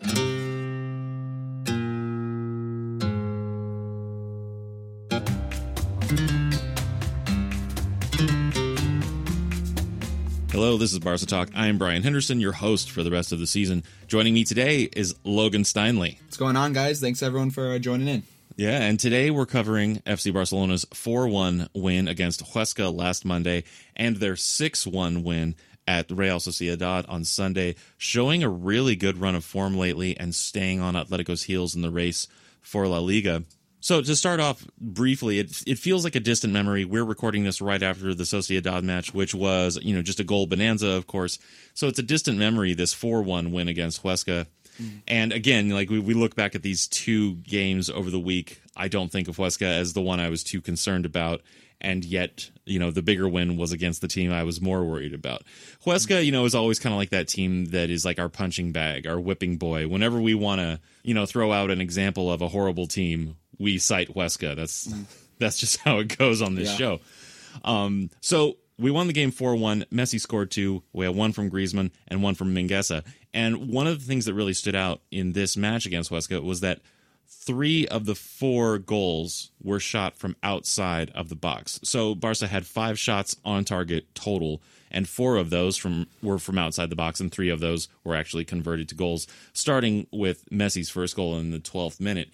Hello, this is Barca Talk. I am Brien Henderson, your host for the rest of the season. Joining me today is Logan Steinle. What's going on, guys? Thanks everyone for uh, joining in. Yeah, and today we're covering FC Barcelona's 4 1 win against Huesca last Monday and their 6 1 win at Real Sociedad on Sunday, showing a really good run of form lately and staying on Atletico's heels in the race for La Liga. So to start off briefly, it it feels like a distant memory. We're recording this right after the Sociedad match, which was you know just a goal bonanza, of course. So it's a distant memory. This four one win against Huesca, mm-hmm. and again, like we, we look back at these two games over the week. I don't think of Huesca as the one I was too concerned about, and yet you know the bigger win was against the team I was more worried about. Huesca, you know, is always kind of like that team that is like our punching bag, our whipping boy. Whenever we want to, you know, throw out an example of a horrible team, we cite Huesca. That's that's just how it goes on this Yeah. show. Um, so we won the game 4-1. Messi scored two. We had one from Griezmann and one from Mingueza. And one of the things that really stood out in this match against Huesca was that three of the four goals were shot from outside of the box. So Barca had five shots on target total, and four of those from were from outside the box, and three of those were actually converted to goals. Starting with Messi's first goal in the 12th minute.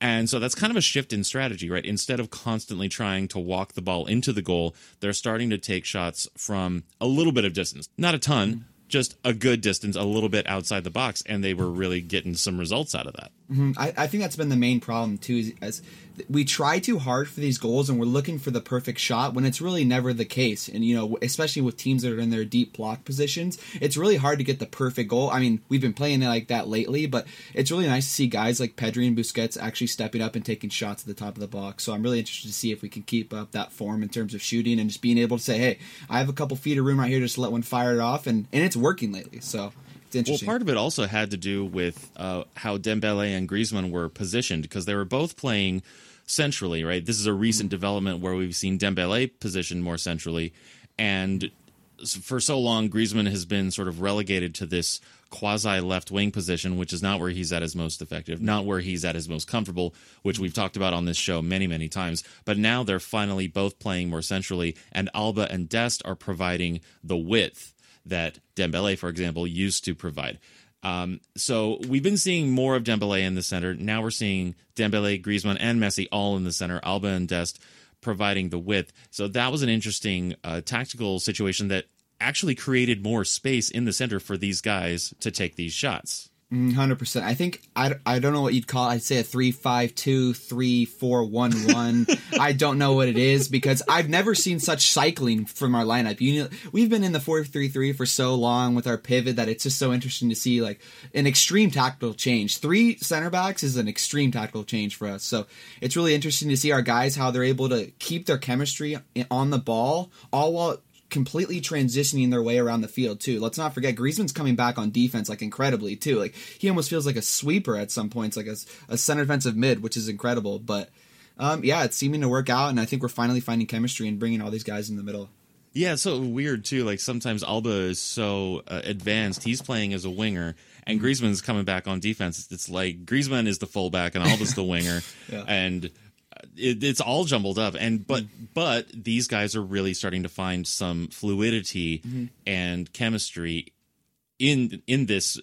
And so that's kind of a shift in strategy, right? Instead of constantly trying to walk the ball into the goal, they're starting to take shots from a little bit of distance. Not a ton, just a good distance, a little bit outside the box, and they were really getting some results out of that. Mm-hmm. I, I think that's been the main problem too. Is, we try too hard for these goals, and we're looking for the perfect shot when it's really never the case. And you know, especially with teams that are in their deep block positions, it's really hard to get the perfect goal. I mean, we've been playing it like that lately, but it's really nice to see guys like Pedri and Busquets actually stepping up and taking shots at the top of the box. So I'm really interested to see if we can keep up that form in terms of shooting and just being able to say, "Hey, I have a couple feet of room right here, just to let one fire it off," and and it's working lately. So. It's interesting. Well, part of it also had to do with uh, how Dembele and Griezmann were positioned because they were both playing centrally, right? This is a recent mm-hmm. development where we've seen Dembele positioned more centrally, and for so long, Griezmann has been sort of relegated to this quasi left wing position, which is not where he's at his most effective, not where he's at his most comfortable, which we've talked about on this show many, many times. But now they're finally both playing more centrally, and Alba and Dest are providing the width that Dembele, for example, used to provide. Um, so we've been seeing more of Dembele in the center. Now we're seeing Dembele, Griezmann, and Messi all in the center. Alba and Dest providing the width. So that was an interesting uh, tactical situation that actually created more space in the center for these guys to take these shots. Hundred percent. I think I, I don't know what you'd call. it. I'd say a three five two three four one one. I don't know what it is because I've never seen such cycling from our lineup. You know, we've been in the four three three for so long with our pivot that it's just so interesting to see like an extreme tactical change. Three center backs is an extreme tactical change for us. So it's really interesting to see our guys how they're able to keep their chemistry on the ball, all while completely transitioning their way around the field too. Let's not forget Griezmann's coming back on defense like incredibly too. Like he almost feels like a sweeper at some points, like a, a center defensive mid, which is incredible. But um, yeah, it's seeming to work out, and I think we're finally finding chemistry and bringing all these guys in the middle. Yeah, it's so weird too. Like sometimes Alba is so uh, advanced; he's playing as a winger, and Griezmann's coming back on defense. It's like Griezmann is the fullback and Alba's the winger, Yeah. and it, it's all jumbled up. And but but these guys are really starting to find some fluidity and chemistry in in this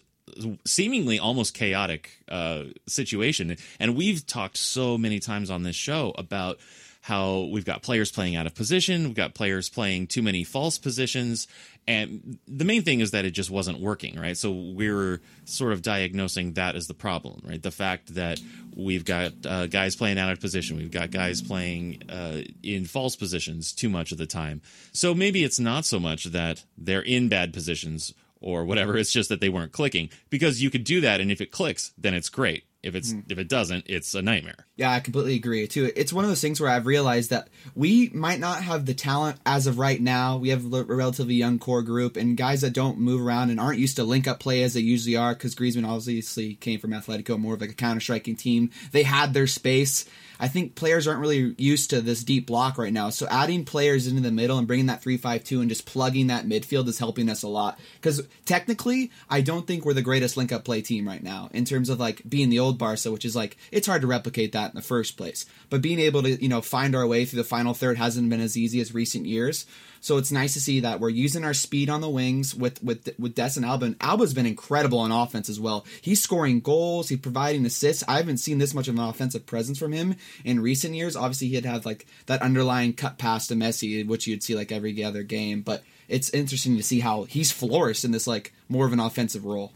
seemingly almost chaotic uh, situation. And we've talked so many times on this show about how we've got players playing out of position, we've got players playing too many false positions, and the main thing is that it just wasn't working, right? So we're sort of diagnosing that as the problem, right? The fact that we've got uh, guys playing out of position, we've got guys playing uh, in false positions too much of the time. So maybe it's not so much that they're in bad positions or whatever. It's just that they weren't clicking because you could do that, and if it clicks, then it's great. If it's mm. if it doesn't, it's a nightmare. Yeah, I completely agree too. It's one of those things where I've realized that we might not have the talent as of right now. We have a relatively young core group and guys that don't move around and aren't used to link up play as they usually are. Because Griezmann obviously came from Atletico, more of like a counter striking team. They had their space I think players aren't really used to this deep block right now. So adding players into the middle and bringing that 3-5-2 and just plugging that midfield is helping us a lot. Because technically, I don't think we're the greatest link-up play team right now in terms of like being the old Barca, which is like it's hard to replicate that in the first place. But being able to you know find our way through the final third hasn't been as easy as recent years. So it's nice to see that we're using our speed on the wings with with with Dest and Alba. And Alba's been incredible on offense as well. He's scoring goals. He's providing assists. I haven't seen this much of an offensive presence from him in recent years. Obviously, he'd have like that underlying cut pass to Messi, which you'd see like every other game. But it's interesting to see how he's flourished in this like more of an offensive role.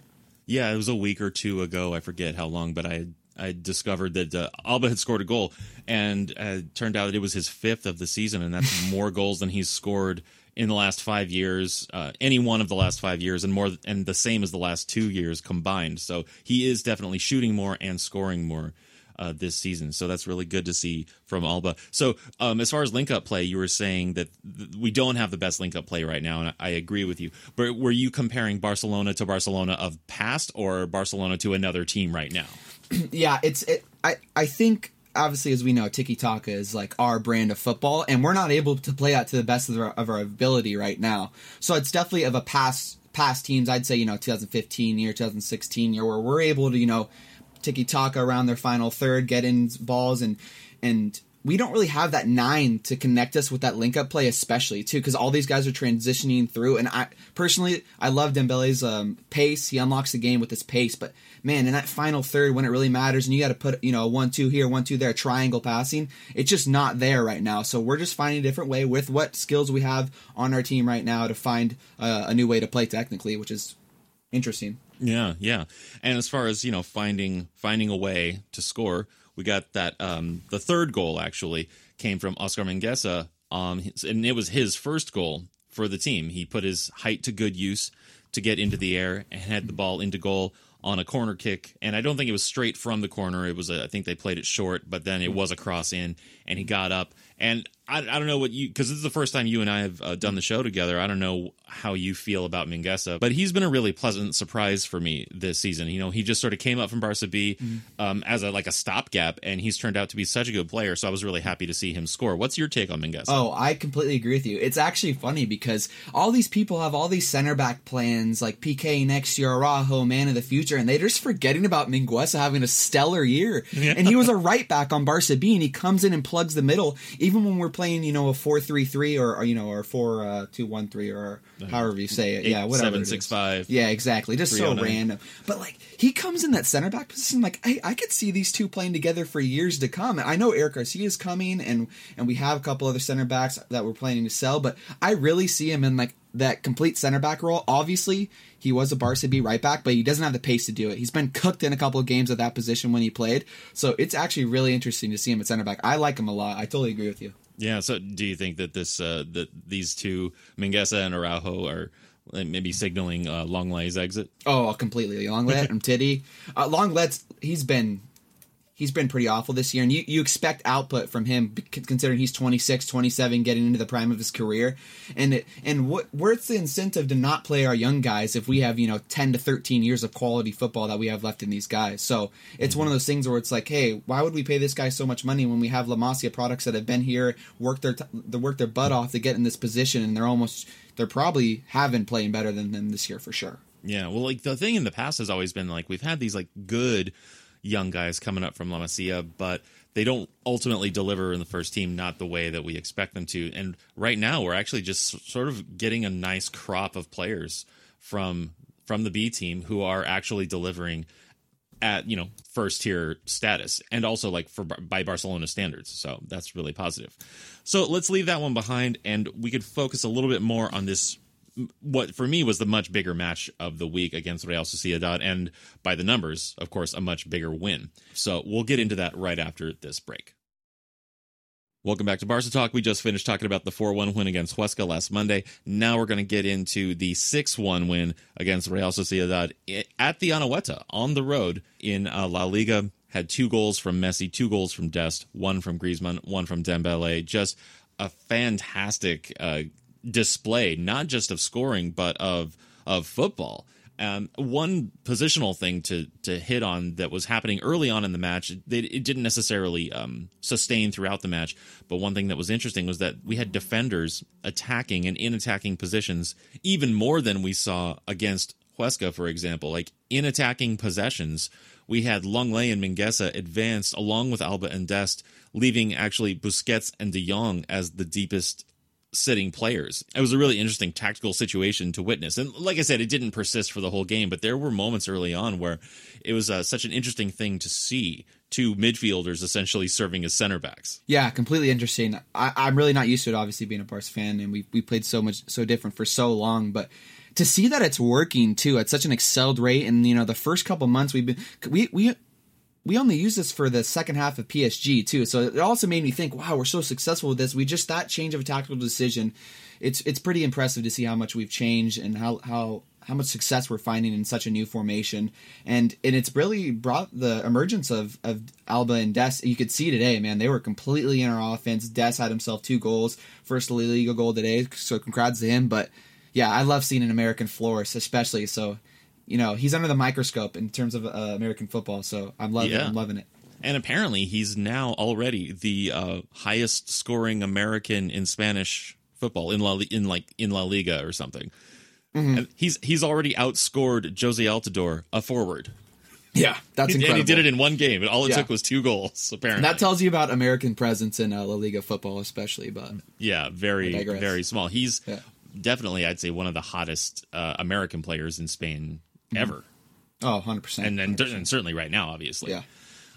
Yeah, it was a week or two ago. I forget how long, but I I discovered that uh, Alba had scored a goal, and uh, turned out that it was his fifth of the season, and that's more goals than he's scored in the last five years, uh, any one of the last five years, and more, and the same as the last two years combined. So he is definitely shooting more and scoring more. Uh, this season. So that's really good to see from Alba. So um, as far as link up play, you were saying that th- we don't have the best link up play right now, and I, I agree with you. But were you comparing Barcelona to Barcelona of past or Barcelona to another team right now? yeah, it's it, I I think obviously as we know tiki taka is like our brand of football and we're not able to play that to the best of our, of our ability right now so it's definitely of a past past teams i'd say you know 2015 year 2016 year where we're able to you know tiki taka around their final third get in balls and and we don't really have that nine to connect us with that link up play, especially too, because all these guys are transitioning through. And I personally, I love Dembele's um, pace. He unlocks the game with his pace, but man, in that final third when it really matters, and you got to put you know one two here, one two there, triangle passing, it's just not there right now. So we're just finding a different way with what skills we have on our team right now to find uh, a new way to play technically, which is interesting. Yeah, yeah. And as far as you know, finding finding a way to score we got that um, the third goal actually came from Oscar Mingueza, um, and it was his first goal for the team. He put his height to good use to get into the air and had the ball into goal on a corner kick. And I don't think it was straight from the corner. It was a, I think they played it short, but then it was a cross in, and he got up. And I, I don't know what you because this is the first time you and I have uh, done the show together. I don't know how you feel about Mingueza, but he's been a really pleasant surprise for me this season. You know, he just sort of came up from Barca B mm-hmm. um, as a like a stopgap, and he's turned out to be such a good player. So I was really happy to see him score. What's your take on Mingueza? Oh, I completely agree with you. It's actually funny because all these people have all these center back plans like PK next year, Araujo, man of the future, and they're just forgetting about Mingueza having a stellar year. Yeah. And he was a right back on Barca B, and he comes in and plugs the middle, even when we're playing, you know, a four three three or, or you know, or four uh, two one three or however you say it. Eight, yeah, whatever. Seven six five. Yeah, exactly. Just so oh random. But like he comes in that center back position. Like I, I could see these two playing together for years to come. I know Eric Garcia is coming, and and we have a couple other center backs that we're planning to sell. But I really see him in like that complete center back role. Obviously, he was a Barca B right back, but he doesn't have the pace to do it. He's been cooked in a couple of games at that position when he played. So it's actually really interesting to see him at center back. I like him a lot. I totally agree with you. Yeah. So, do you think that this uh, that these two Mingueza and Araujo are maybe signaling uh, Lenglet's exit? Oh, completely. Lenglet and Titty. Uh, Lenglet's he's been he's been pretty awful this year. And you, you expect output from him considering he's 26 27 getting into the prime of his career. And it, and what where's the incentive to not play our young guys if we have you know 10 to 13 years of quality football that we have left in these guys? So it's mm-hmm. one of those things where it's like hey why would we pay this guy so much money when we have La Masia products that have been here worked their t- worked their butt off to get in this position and they're almost they're probably have been playing better than them this year for sure. Yeah well like the thing in the past has always been like we've had these like good young guys coming up from La Masia, but they don't ultimately deliver in the first team, not the way that we expect them to. And right now, we're actually just sort of getting a nice crop of players from from the B team who are actually delivering at you know first tier status and also like for by Barcelona standards. So that's really positive. So let's leave that one behind and we could focus a little bit more on this what for me was the much bigger match of the week against Real Sociedad and by the numbers, of course, a much bigger win. So we'll get into that right after this break. Welcome back to Barca Talk. We just finished talking about the 4 1 win against Huesca last Monday. Now we're going to get into the 6 1 win against Real Sociedad at the Anoeta on the road in uh, La Liga. Had two goals from Messi, two goals from Dest, one from Griezmann, one from Dembele. Just a fantastic uh, display, not just of scoring, but of of football. Um, one positional thing to to hit on that was happening early on in the match, it, it didn't necessarily um, sustain throughout the match. But one thing that was interesting was that we had defenders attacking and in attacking positions even more than we saw against Huesca, for example. Like in attacking possessions, we had Lenglet and Mingueza advanced along with Alba and Dest, leaving actually Busquets and De Jong as the deepest sitting players. It was a really interesting tactical situation to witness. And like I said, it didn't persist for the whole game, but there were moments early on where it was uh, such an interesting thing to see two midfielders essentially serving as center backs. Yeah, completely interesting. I, am really not used to it, obviously being a Barca fan, and we we played so much so different for so long, but to see that it's working too at such an excelled rate, and you know the first couple months we've been we we we only use this for the second half of PSG too. So it also made me think, wow, we're so successful with this. We just that change of a tactical decision. It's it's pretty impressive to see how much we've changed and how how how much success we're finding in such a new formation. And and it's really brought the emergence of of Alba and Dest. You could see today, man, they were completely in our offense. Dest had himself two goals, first Liga goal today. So congrats to him. But yeah, I love seeing an American florist, especially so you know he's under the microscope in terms of uh, American football. So I'm loving yeah. I'm loving it. And apparently, he's now already the uh, highest scoring American in Spanish football in La in like in La Liga or something. Mm-hmm. he's he's already outscored Jozy Altidore, a forward. Yeah, that's incredible. And he did it in one game. And all it yeah. took was two goals. Apparently, and that tells you about American presence in uh, La Liga football, especially. But yeah, very very small. He's yeah. definitely, I'd say, one of the hottest uh, American players in Spain. Ever. Oh, 100%. And, and, and certainly right now, obviously. Yeah.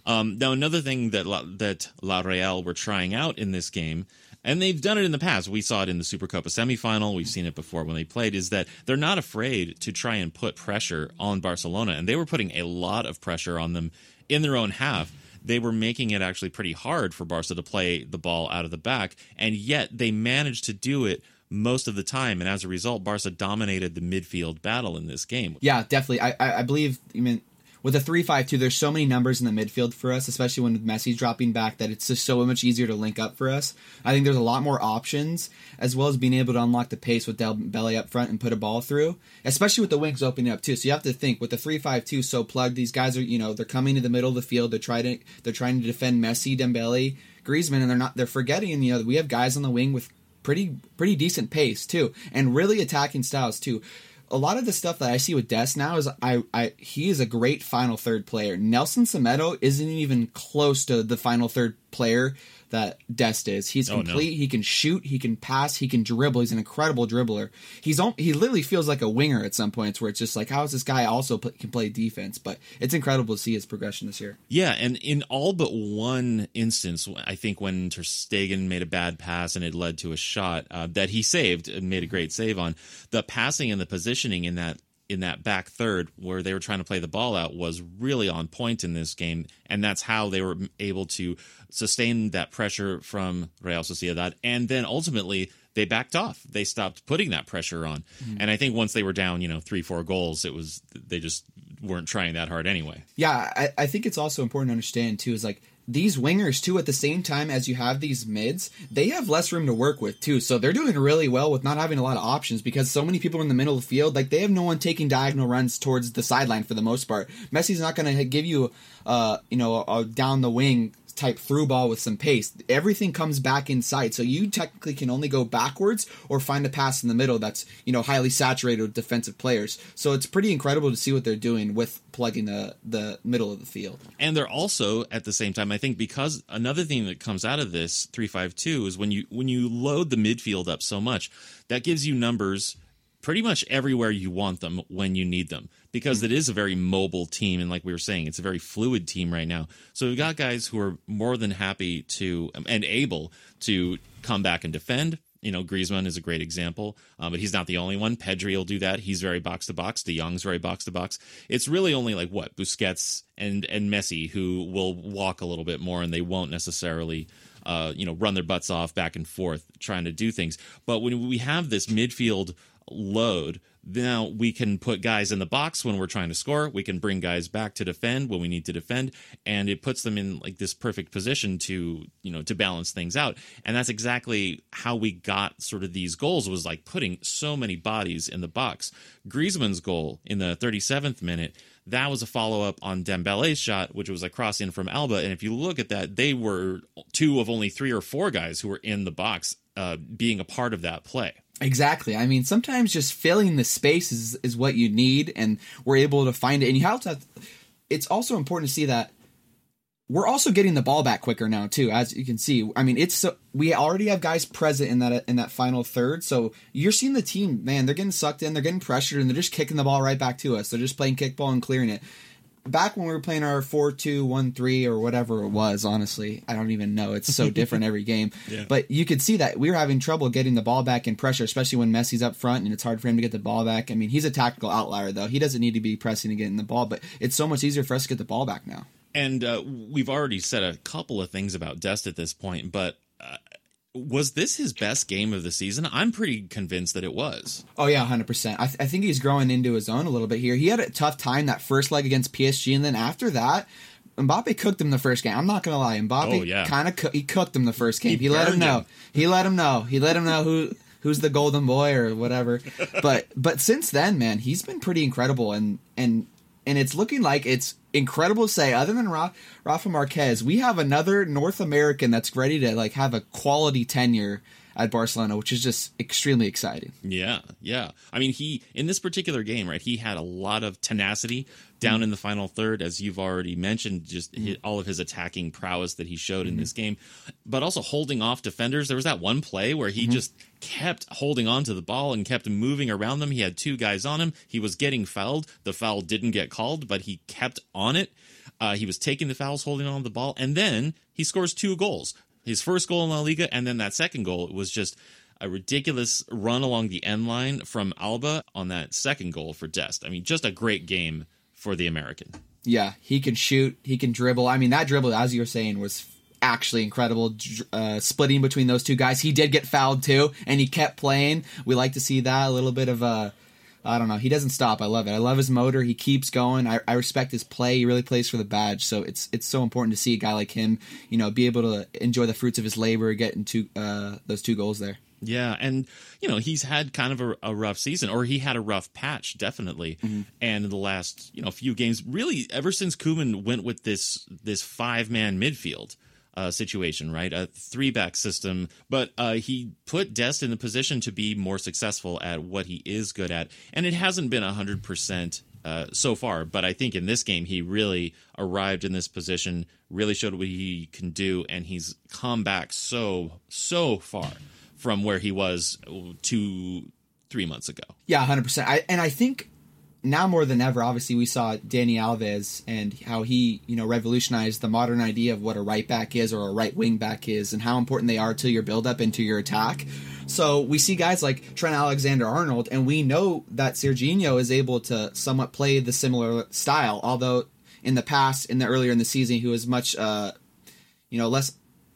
Um, now, another thing that La, that La Real were trying out in this game, and they've done it in the past. We saw it in the Super Supercopa semifinal. We've seen it before when they played. Is that they're not afraid to try and put pressure on Barcelona, and they were putting a lot of pressure on them in their own half. They were making it actually pretty hard for Barca to play the ball out of the back, and yet they managed to do it most of the time, and as a result, Barca dominated the midfield battle in this game. Yeah, definitely. I I, believe. I mean, with a three-five-two, there's so many numbers in the midfield for us, especially when Messi's dropping back, that it's just so much easier to link up for us. I think there's a lot more options, as well as being able to unlock the pace with Dembele up front and put a ball through, especially with the wings opening up too. So you have to think with the three-five-two so plugged, these guys are you know they're coming to the middle of the field, they're trying to they're trying to defend Messi, Dembele, Griezmann, and they're not they're forgetting you know we have guys on the wing with pretty pretty decent pace too, and really attacking styles too. A lot of the stuff that I see with Dest now is I, I he is a great final third player. Nelson Semedo isn't even close to the final third player that Dest is. He's oh, complete. No. He can shoot. He can pass. He can dribble. He's an incredible dribbler. He's he literally feels like a winger at some points where it's just like how is this guy also play, can play defense? But it's incredible to see his progression this year. Yeah, and in all but one instance, I think when Ter Stegen made a bad pass and it led to a shot uh, that he saved and made a great save on, the passing and the positioning in that in that back third where they were trying to play the ball out was really on point in this game and that's how they were able to sustain that pressure from Real Sociedad. And then ultimately they backed off. They stopped putting that pressure on. Mm-hmm. and i think once they were down you know 3 4 goals it was they just weren't trying that hard anyway. Yeah i, I think it's also important to understand too is like these wingers too at the same time as you have these mids they have less room to work with too. So they're doing really well with not having a lot of options because so many people in the middle of the field like they have no one taking diagonal runs towards the sideline for the most part. Messi's not going to give you uh you know a down the wing type through ball with some pace. Everything comes back inside. So you technically can only go backwards or find a pass in the middle that's, you know, highly saturated with defensive players. So it's pretty incredible to see what they're doing with plugging the the middle of the field. And they're also at the same time I think because another thing that comes out of this 352 is when you when you load the midfield up so much, that gives you numbers pretty much everywhere you want them when you need them because it is a very mobile team and like we were saying it's a very fluid team right now so we've got guys who are more than happy to and able to come back and defend you know, Griezmann is a great example, um, but he's not the only one. Pedri will do that. He's very box to box. De Jong's very box to box. It's really only like what Busquets and and Messi who will walk a little bit more, and they won't necessarily, uh, you know, run their butts off back and forth trying to do things. But when we have this midfield load now we can put guys in the box when we're trying to score. We can bring guys back to defend when we need to defend, and it puts them in like this perfect position to you know to balance things out. And that's exactly how we got sort of these goals was like putting so many bodies in the box. Griezmann's goal in the 37th minute that was a follow up on Dembele's shot, which was a cross in from Alba. And if you look at that, they were two of only three or four guys who were in the box uh, being a part of that play. Exactly. I mean, sometimes just filling the space is, is what you need, and we're able to find it. And you have to. It's also important to see that we're also getting the ball back quicker now too. As you can see, I mean, it's so we already have guys present in that in that final third. So you're seeing the team, man. They're getting sucked in, they're getting pressured, and they're just kicking the ball right back to us. They're just playing kickball and clearing it back when we were playing our 4-2-1-3 or whatever it was honestly i don't even know. It's so different every game. Yeah. but you could see that we were having trouble getting the ball back in pressure especially when messi's up front and it's hard for him to get the ball back. I mean he's a tactical outlier though. He doesn't need to be pressing to get in the ball but it's so much easier for us to get the ball back now. And uh, we've already said a couple of things about Dest at this point but uh, was this his best game of the season? I'm pretty convinced that it was. Oh yeah, hundred percent. I, th- I think he's growing into his own a little bit here. He had a tough time that first leg against PSG, and then after that, Mbappe cooked him the first game. I'm not gonna lie, Mbappe oh, yeah. kind of co- he cooked him the first game. He, he let him know. Him. He let him know. He let him know who who's the golden boy or whatever. but but since then, man, he's been pretty incredible, and and and it's looking like it's incredible to say. Other than Ra- Rafa Marquez, we have another North American that's ready to like have a quality tenure at Barcelona, which is just extremely exciting. Yeah, yeah. I mean, he in this particular game, right? He had a lot of tenacity down mm in the final third, as you've already mentioned, just mm all of his attacking prowess that he showed mm-hmm. in this game, but also holding off defenders. There was that one play where he mm-hmm. just kept holding on to the ball and kept moving around them. He had two guys on him. He was getting fouled. The foul didn't get called, but he kept on it. Uh, he was taking the fouls, holding on to the ball, and then he scores two goals. His first goal in La Liga, and then that second goal was just a ridiculous run along the end line from Alba on that second goal for Dest. I mean, just a great game for the American. Yeah, he can shoot, he can dribble. I mean, that dribble, as you were saying, was actually incredible. Uh, splitting between those two guys, he did get fouled too, and he kept playing. We like to see that a little bit of a. I don't know. He doesn't stop. I love it. I love his motor. He keeps going. I, I respect his play. He really plays for the badge. So it's it's so important to see a guy like him, you know, be able to enjoy the fruits of his labor, getting into uh, those two goals there. Yeah, and you know he's had kind of a, a, rough season, or he had a rough patch, definitely. Mm-hmm. And in the last you know few games, really ever since Koeman went with this this five man midfield uh, situation, right, a three back system, but uh, he put Dest in the position to be more successful at what he is good at, and it hasn't been hundred percent. Uh, so far, but I think in this game he really arrived in this position, really showed what he can do, and he's come back so so far from where he was two, three months ago. Yeah, hundred percent. And I think now more than ever, obviously, we saw Dani Alves and how he, you know, revolutionized the modern idea of what a right back is or a right wing back is, and how important they are to your build up and to your attack. So we see guys like Trent Alexander Arnold, and we know that Sergiño is able to somewhat play the similar style, although in the past, in the earlier in the season, he was much, uh, you know, less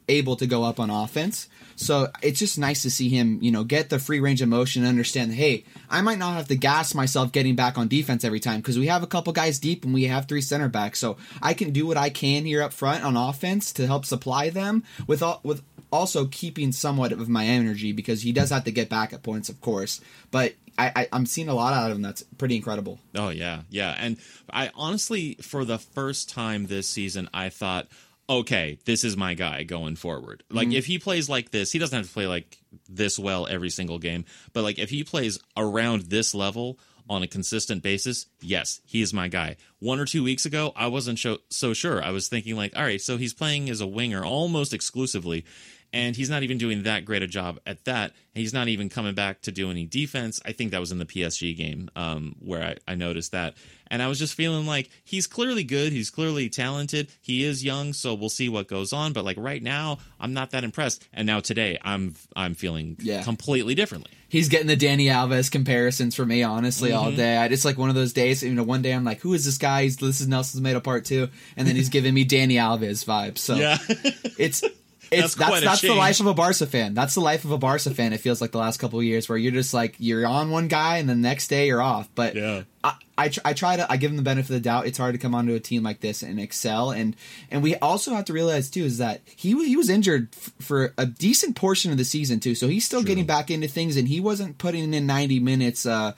able to go up on offense. So it's just nice to see him, you know, get the free range of motion and understand, hey, I might not have to gas myself getting back on defense every time because we have a couple guys deep and we have three center backs. So I can do what I can here up front on offense to help supply them with all, with also keeping somewhat of my energy because he does have to get back at points, of course. But I, I am seeing a lot out of him that's pretty incredible. Oh yeah, yeah, and I honestly, for the first time this season, I thought, okay, this is my guy going forward. Like mm-hmm. if he plays like this, he doesn't have to play like this well every single game, but like if he plays around this level on a consistent basis, yes, he is my guy. One or two weeks ago, I wasn't so, so sure. I was thinking like, all right, so he's playing as a winger almost exclusively, and he's not even doing that great a job at that. He's not even coming back to do any defense. I think that was in the PSG game um, where I, I noticed that. And I was just feeling like he's clearly good. He's clearly talented. He is young, so we'll see what goes on. But like right now, I'm not that impressed. And now today, I'm I'm feeling Yeah. completely differently. He's getting the Dani Alves comparisons for me, honestly, all Mm-hmm. day. I just like one of those days. You know, one day I'm like, "Who is this guy?" He's this is Nelson Semedo part two, and then he's giving me Dani Alves vibes. So Yeah. it's it's that's quite that's, the life of a Barca fan. That's the life of a Barca fan. It feels like the last couple of years where you're just like you're on one guy and the next day you're off. But Yeah. I, I tr- I try to I give him the benefit of the doubt. It's hard to come onto a team like this and excel. And and we also have to realize too is that he he was injured f- for a decent portion of the season too. So he's still getting back into things and he wasn't putting in 90 minutes. uh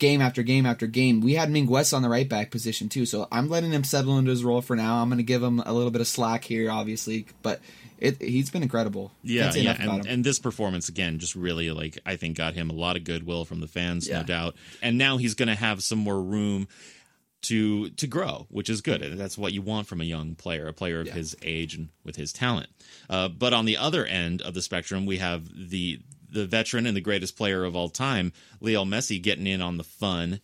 Game after game after game, we had Minguez on the right back position too. So I'm letting him settle into his role for now. I'm going to give him a little bit of slack here, obviously, but it, he's been incredible. Yeah, yeah, and, and this performance again just really like I think got him a lot of goodwill from the fans, Yeah. no doubt. And now he's going to have some more room to to grow, which is good. And That's what you want from a young player, a player of his age and with his talent. Uh, but on the other end of the spectrum, we have the the veteran and the greatest player of all time, Leo Messi, getting in on the fun.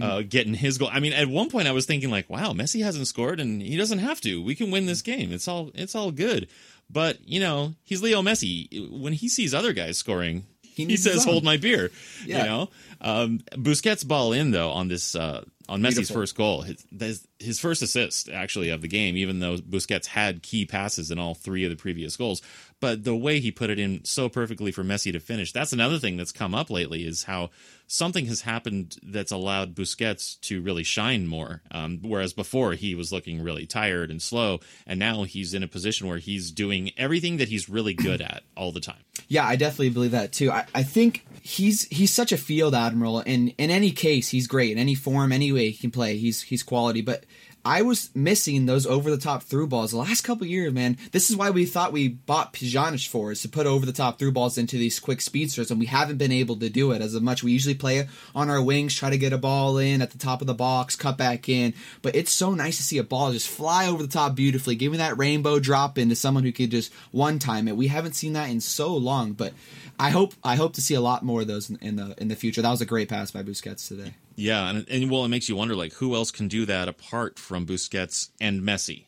Uh, getting his goal. I mean, at one point I was thinking like, "Wow, Messi hasn't scored, and he doesn't have to. We can win this game. It's all it's all good." But you know, he's Leo Messi. When he sees other guys scoring, he, his says, "Hold my beer." Yeah. You know, um, Busquets ball in though on this uh, on Messi's Beautiful. first goal. His, his first assist actually of the game, even though Busquets had key passes in all three of the previous goals. But the way he put it in so perfectly for Messi to finish, that's another thing that's come up lately is how something has happened that's allowed Busquets to really shine more. Um, whereas before he was looking really tired and slow, and now he's in a position where he's doing everything that he's really good at all the time. Yeah, I definitely believe that too. I, I think he's he's such a field admiral, and in any case, he's great. In any form, any way he can play, he's he's quality. But I was missing those over the top through balls the last couple years, man. This is why we thought we bought Pjanic for is to put over the top through balls into these quick speedsters, and we haven't been able to do it as much. We usually play on our wings, try to get a ball in at the top of the box, cut back in. But it's so nice to see a ball just fly over the top beautifully, giving that rainbow drop into someone who could just one time it. We haven't seen that in so long, but I hope I hope to see a lot more of those in, in the in the future. That was a great pass by Busquets today. Yeah, and, and well, it makes you wonder like who else can do that apart from Busquets and Messi.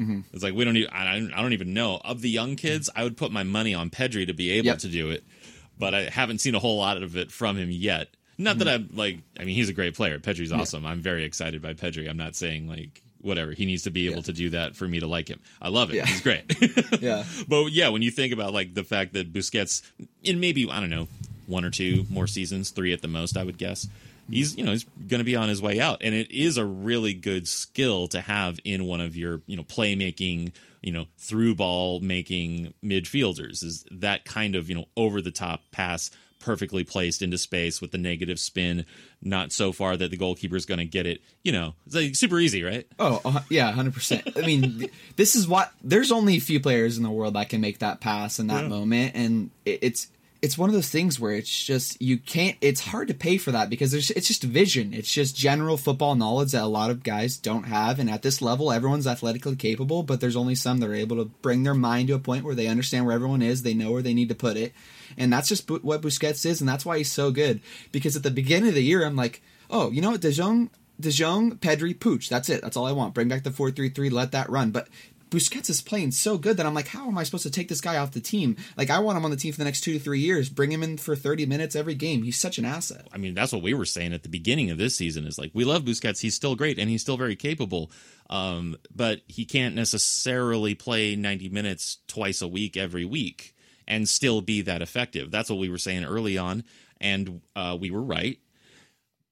Mm-hmm. It's like we don't even I, I don't even know of the young kids. I would put my money on Pedri to be able Yep. to do it, but I haven't seen a whole lot of it from him yet. Not that mm-hmm. I'm like, I mean, he's a great player. Pedri's awesome. I'm very excited by Pedri. I'm not saying like whatever he needs to be able Yeah. to do that for me to like him. I love it. Yeah. He's great. Yeah. But yeah, when you think about like the fact that Busquets, in maybe I don't know, one or two more seasons, three at the most, I would guess, he's you know he's going to be on his way out, and it is a really good skill to have in one of your you know playmaking, you know through ball making midfielders. Is that kind of you know over the top pass. Perfectly placed into space with the negative spin, not so far that the goalkeeper is going to get it. You know, it's like super easy, right? Oh uh, yeah, hundred percent. I mean, th- this is what there's only a few players in the world that can make that pass in that Yeah. moment, and it, it's it's one of those things where it's just you can't. It's hard to pay for that because it's just vision. It's just general football knowledge that a lot of guys don't have, and at this level, everyone's athletically capable, but there's only some that are able to bring their mind to a point where they understand where everyone is, they know where they need to put it, and that's just what Busquets is, and that's why he's so good. Because at the beginning of the year, I'm like, oh, you know what, De Jong De Jong, Pedri, Pooch. That's it. That's all I want. Bring back the 4 3 3, let that run. But Busquets is playing so good that I'm like, how am I supposed to take this guy off the team? Like, I want him on the team for the next two to three years. Bring him in for 30 minutes every game. He's such an asset. I mean, that's what we were saying at the beginning of this season is like, we love Busquets. He's still great and he's still very capable. Um, but he can't necessarily play 90 minutes twice a week every week and still be that effective. That's what we were saying early on. And uh, we were right.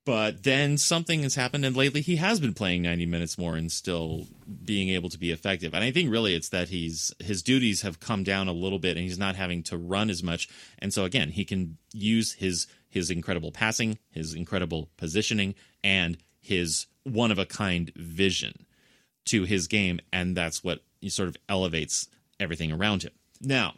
But then something has happened, and lately he has been playing 90 minutes more and still being able to be effective. And I think really it's that he's his duties have come down a little bit, and he's not having to run as much. And so again, he can use his his incredible passing, his incredible positioning, and his one of a kind vision to his game, and that's what sort of elevates everything around him. Now,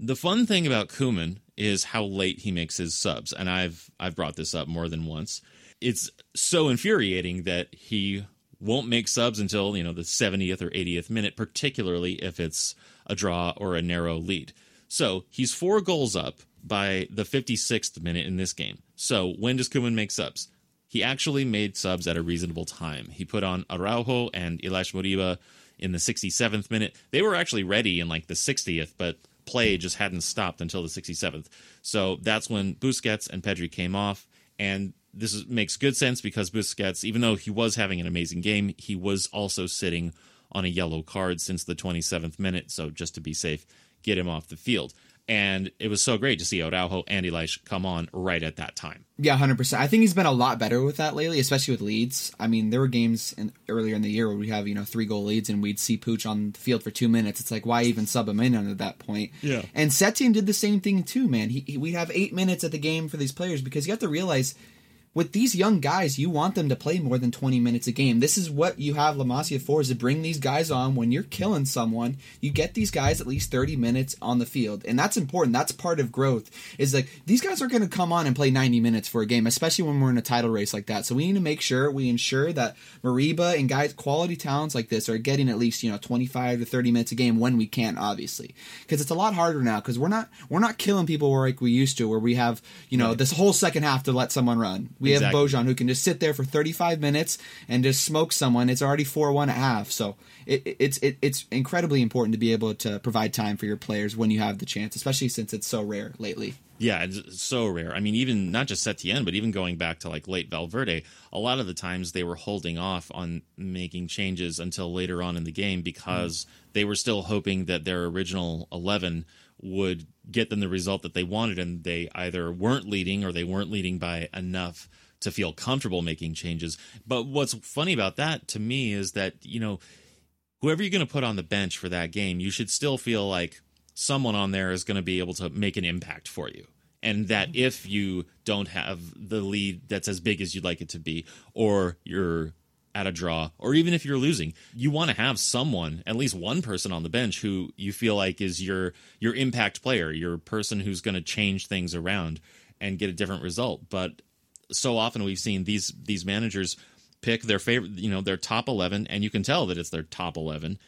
the fun thing about Koeman is how late he makes his subs, and I've I've brought this up more than once. It's so infuriating that he won't make subs until you know the 70th or 80th minute, particularly if it's a draw or a narrow lead. So he's four goals up by the 56th minute in this game. So when does Koeman make subs? He actually made subs at a reasonable time. He put on Araujo and Ilaix Moriba in the 67th minute. They were actually ready in like the 60th, but play just hadn't stopped until the 67th. So that's when Busquets and Pedri came off. And this is, makes good sense because Busquets, even though he was having an amazing game, he was also sitting on a yellow card since the 27th minute. So just to be safe, get him off the field. And it was so great to see Araujo and Ilaix come on right at that time. Yeah, hundred percent. I think he's been a lot better with that lately, especially with leads. I mean, there were games in, earlier in the year where we have you know three goal leads and we'd see Pooch on the field for two minutes. It's like why even sub him in at that point? Yeah. And Setien did the same thing too, man. He, he we have eight minutes at the game for these players because you have to realize with these young guys, you want them to play more than 20 minutes a game. This is what you have La Masia for, is to bring these guys on. When you're killing someone, you get these guys at least 30 minutes on the field. And that's important. That's part of growth, is like, these guys are going to come on and play 90 minutes for a game, especially when we're in a title race like that. So we need to make sure we ensure that Moriba and guys, quality talents like this are getting at least, you know, 25 to 30 minutes a game when we can, obviously. Because it's a lot harder now, because we're not, we're not killing people like we used to, where we have, you know, this whole second half to let someone run. We Exactly. have Bojan who can just sit there for 35 minutes and just smoke someone. It's already 4-1 at half. So it, it- it's it, it's incredibly important to be able to provide time for your players when you have the chance, especially since it's so rare lately. Yeah, it's so rare. I mean, even not just Setien, but even going back to like late Valverde, a lot of the times they were holding off on making changes until later on in the game because mm. they were still hoping that their original 11 would get them the result that they wanted, and they either weren't leading or they weren't leading by enough to feel comfortable making changes. But what's funny about that to me is that, you know, whoever you're going to put on the bench for that game, you should still feel like someone on there is going to be able to make an impact for you. And that if you don't have the lead that's as big as you'd like it to be, or you're at a draw, or even if you're losing, you want to have someone, at least one person on the bench who you feel like is your your impact player, your person who's going to change things around and get a different result. But so often we've seen these these managers pick their favorite, you know, their top 11 and you can tell that it's their top 11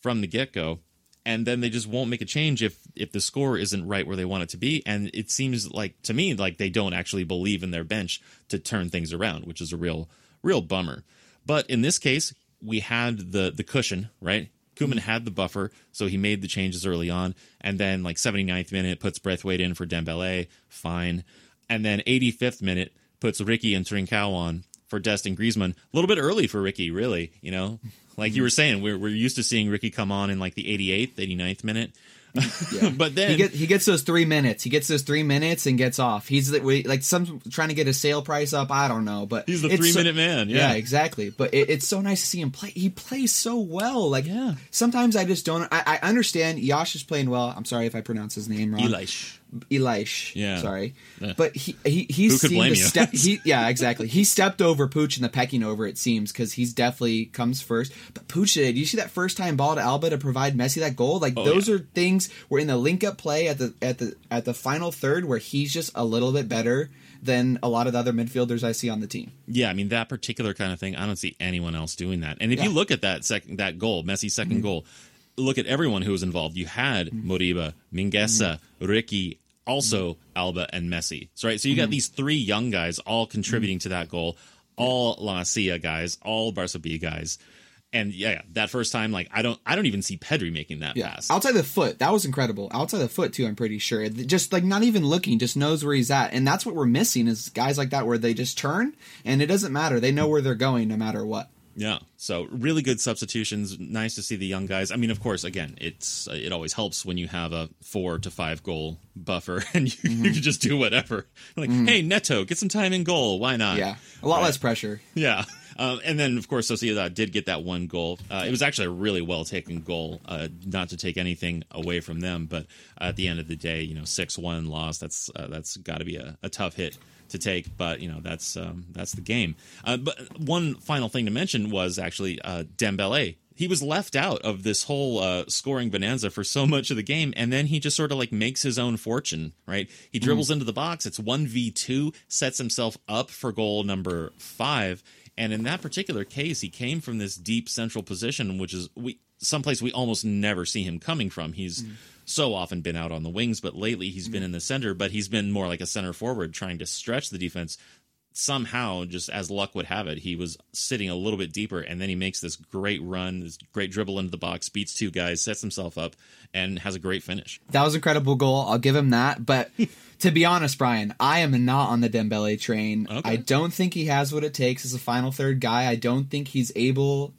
from the get-go and then they just won't make a change if if the score isn't right where they want it to be and it seems like to me like they don't actually believe in their bench to turn things around, which is a real real bummer. But in this case, we had the the cushion, right? Koeman mm-hmm. had the buffer, so he made the changes early on, and then like 79th minute puts Braithwaite in for Dembele, fine, and then 85th minute puts Riqui and Trincao on for Dest and Griezmann. A little bit early for Riqui, really, you know. Like you mm-hmm. were saying, we're we're used to seeing Riqui come on in like the 88th, 89th minute, but then He get he gets those three minutes. He gets those three minutes and gets off. He's the, we- like some trying to get his sale price up. I don't know, but He's the it's so- three-minute man, yeah. exactly. But it, it's so nice to see him play. He plays so well. Like Yeah. sometimes I just don't. I, I understand Yash is playing well. I'm sorry if I pronounce his name wrong. Elish. Elish. Yeah. Sorry. Yeah. But he he he's Who could seemed blame to step he yeah, exactly. He stepped over Pooch in the pecking over, it seems, because he's definitely comes first. But Pooch did you see that first time ball to Alba to provide Messi that goal? Like Oh, those yeah. are things where in the link up play at the at the at the final third where he's just a little bit better than a lot of the other midfielders I see on the team. Yeah, I mean that particular kind of thing. I don't see anyone else doing that. And if you Yeah. Mm-hmm. look at that second that goal, Messi's 2nd goal, look at everyone who was involved. You had Moriba, Mingueza, Mm-hmm. Riqui, also mm-hmm. Alba and Messi. So right, so you got mm-hmm. these three young guys all contributing mm-hmm. to that goal, all La Masia guys, all Barca B guys. And yeah, that first time, like I don't, I don't even see Pedri making that Yeah, pass. outside the foot, that was incredible. Outside the foot too, I'm pretty sure. Just like not even looking, just knows where he's at, and that's what we're missing is guys like that where they just turn and it doesn't matter. They know where they're going no matter what. Yeah. So really good substitutions. Nice to see the young guys. I mean, of course, again, it's it always helps when you have a four to five goal buffer and you, you can just do whatever. Like, hey, Neto, get some time in goal. Why not? Yeah, a lot Right. less pressure. Yeah. Um, and then, of course, Sociedad did get that one goal. Uh, it was actually a really well taken goal. Uh, not to take anything away from them, but at the end of the day, you know, six one loss. That's uh, that's got to be a, a tough hit to take. But you know, that's um, that's the game. Uh, but one final thing to mention was actually uh, Dembele. He was left out of this whole uh, scoring bonanza for so much of the game, and then he just sort of like makes his own fortune. Right? He dribbles into the box. It's one v two, sets himself up for goal number five And in that particular case, he came from this deep central position, which is we someplace we almost never see him coming from. He's mm. So often been out on the wings, but lately he's been mm-hmm. in the center, but he's been more like a center forward trying to stretch the defense somehow, just as luck would have it, he was sitting a little bit deeper, and then he makes this great run, this great dribble into the box, beats two guys, sets himself up, and has a great finish. That was an incredible goal. I'll give him that. But to be honest, Brian, I am not on the Dembele train. Okay. I don't think he has what it takes as a final third guy. I don't think he's able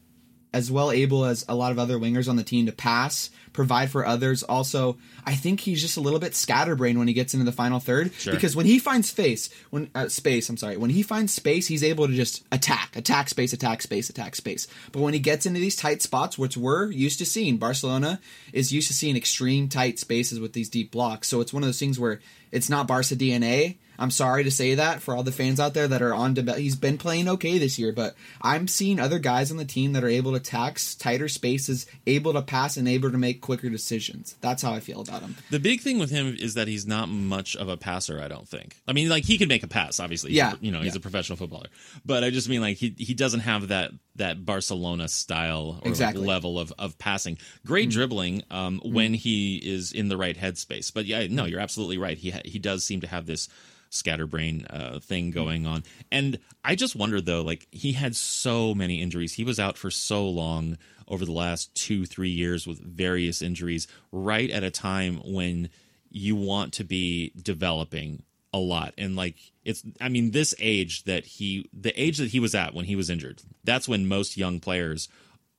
as well able as a lot of other wingers on the team to pass, provide for others. Also, I think he's just a little bit scatterbrained when he gets into the final third sure. because when he finds space, when uh, space, I'm sorry, when he finds space, he's able to just attack, attack space, attack space, attack space. But when he gets into these tight spots, which we're used to seeing, Barcelona is used to seeing extreme tight spaces with these deep blocks. So it's one of those things where it's not Barca DNA I'm sorry to say that for all the fans out there that are on Dembele. He's been playing okay this year, but I'm seeing other guys on the team that are able to tax tighter spaces, able to pass, and able to make quicker decisions. That's how I feel about him. The big thing with him is that he's not much of a passer. I don't think. I mean, like he can make a pass, obviously. Yeah, you know, he's yeah. a professional footballer, but I just mean like he he doesn't have that that Barcelona style or exactly. level of, of passing. Great mm-hmm. dribbling um, mm-hmm. when he is in the right headspace. But yeah, no, you're absolutely right. He ha- he does seem to have this scatterbrain uh, thing going on. And I just wonder though, like he had so many injuries. He was out for so long over the last two, three years with various injuries, right at a time when you want to be developing a lot. And like it's I mean, this age that he the age that he was at when he was injured, that's when most young players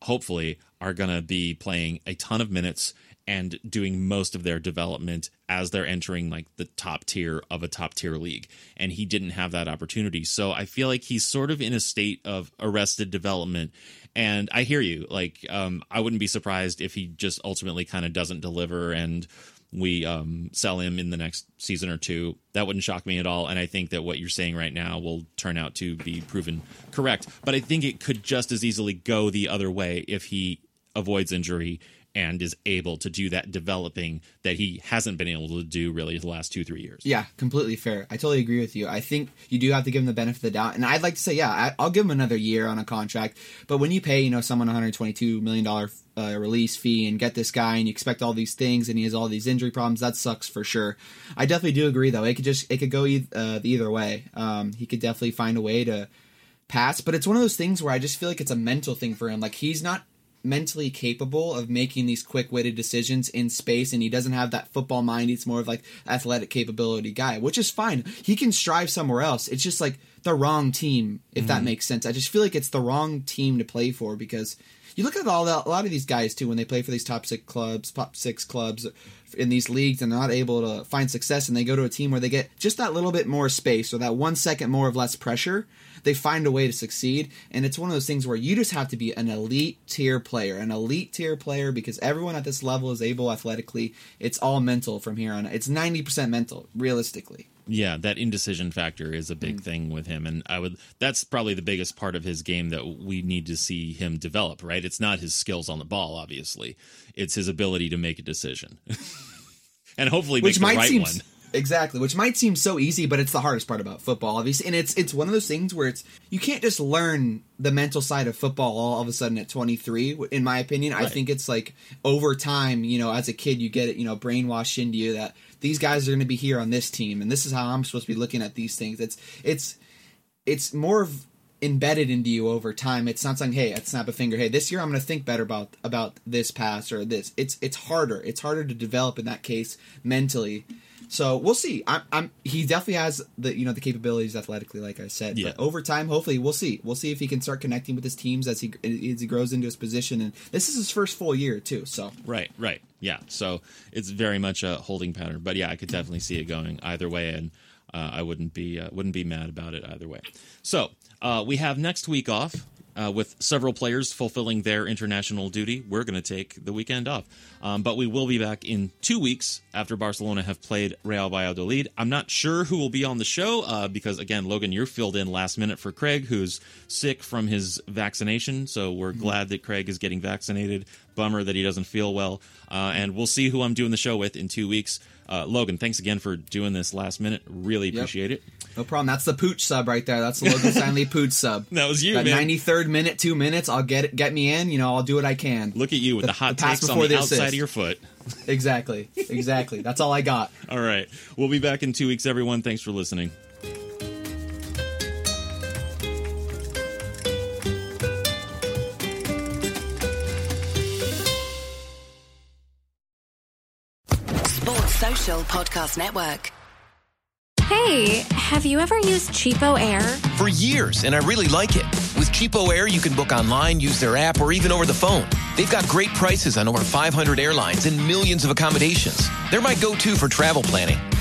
hopefully are going to be playing a ton of minutes and doing most of their development as they're entering like the top tier of a top tier league. And he didn't have that opportunity. So i feel like he's sort of in a state of arrested development. And i hear you. Like um, i wouldn't be surprised if he just ultimately kind of doesn't deliver and we um, sell him in the next season or two. That wouldn't shock me at all. And i think that what you're saying right now will turn out to be proven correct. But i think it could just as easily go the other way if he avoids injury and is able to do that developing that he hasn't been able to do really the last two three years. Yeah, completely fair. I totally agree with you. I think you do have to give him the benefit of the doubt, and I'd like to say, yeah, I, will give him another year on a contract. But when you pay, you know, someone 122 million dollar uh, release fee and get this guy, and you expect all these things, and he has all these injury problems, that sucks for sure. I definitely do agree, though. It could just it could go uh, either way. Um, he could definitely find a way to pass, but it's one of those things where I just feel like it's a mental thing for him. Like he's not mentally capable of making these quick-witted decisions in space and he doesn't have that football mind. He's more of like athletic capability guy which is fine. He can strive somewhere else. It's just like the wrong team if mm-hmm. that makes sense. I just feel like it's the wrong team to play for because you look at all the, a lot of these guys too when they play for these top six clubs top six clubs in these leagues and they're not able to find success and they go to a team where they get just that little bit more space or that one second more of less pressure they find a way to succeed. And it's one of those things where you just have to be an elite tier player, an elite tier player, because everyone at this level is able athletically. It's all mental from here on. It's 90% mental, realistically. Yeah, that indecision factor is a big mm. thing with him, and I would. That's probably the biggest part of his game that we need to see him develop. Right? It's not his skills on the ball, obviously. It's his ability to make a decision, and hopefully Which make the right seem, one. Exactly, which might seem so easy, but it's the hardest part about football, obviously. And it's it's one of those things where it's you can't just learn the mental side of football all, of a sudden at 23. In my opinion, right. I think it's like over time, you know, as a kid, you get it, you know, brainwashed into you that these guys are going to be here on this team, and this is how I'm supposed to be looking at these things. It's it's it's more of embedded into you over time. It's not saying, "Hey, at snap a finger, hey, this year I'm going to think better about about this pass or this." It's it's harder. It's harder to develop in that case mentally so we'll see. I'm, I'm, he definitely has the you know the capabilities athletically, like I said. Yeah. But over time, hopefully, we'll see. We'll see if he can start connecting with his teams as he as he grows into his position. And this is his first full year too. So right, right, yeah. So it's very much a holding pattern. But yeah, I could definitely see it going either way, and uh, I wouldn't be uh, wouldn't be mad about it either way. So uh, we have next week off uh, with several players fulfilling their international duty, we're going to take the weekend off. Um, but we will be back in two weeks after Barcelona have played Real Valladolid. I'm not sure who will be on the show uh, because, again, Logan, you're filled in last minute for Craig, who's sick from his vaccination. So we're mm-hmm. glad that Craig is getting vaccinated. Bummer that he doesn't feel well. Uh, and we'll see who I'm doing the show with in two weeks. Uh, Logan, thanks again for doing this last minute. Really appreciate it. No problem. That's the pooch sub right there. That's the Logan Steinle pooch sub. That was you, That man. 93rd minute, two minutes. I'll get it, get me in. You know, I'll do what I can. Look at you with the, hot the takes on the the outside of your foot. Exactly. Exactly. That's all I got. All right. We'll be back in two weeks, everyone. Thanks for listening. Podcast Network. Hey, have you ever used Cheapo Air? For years, and I really like it. With Cheapo Air, you can book online, use their app, or even over the phone. They've got great prices on over 500 airlines and millions of accommodations. They're my go-to for travel planning.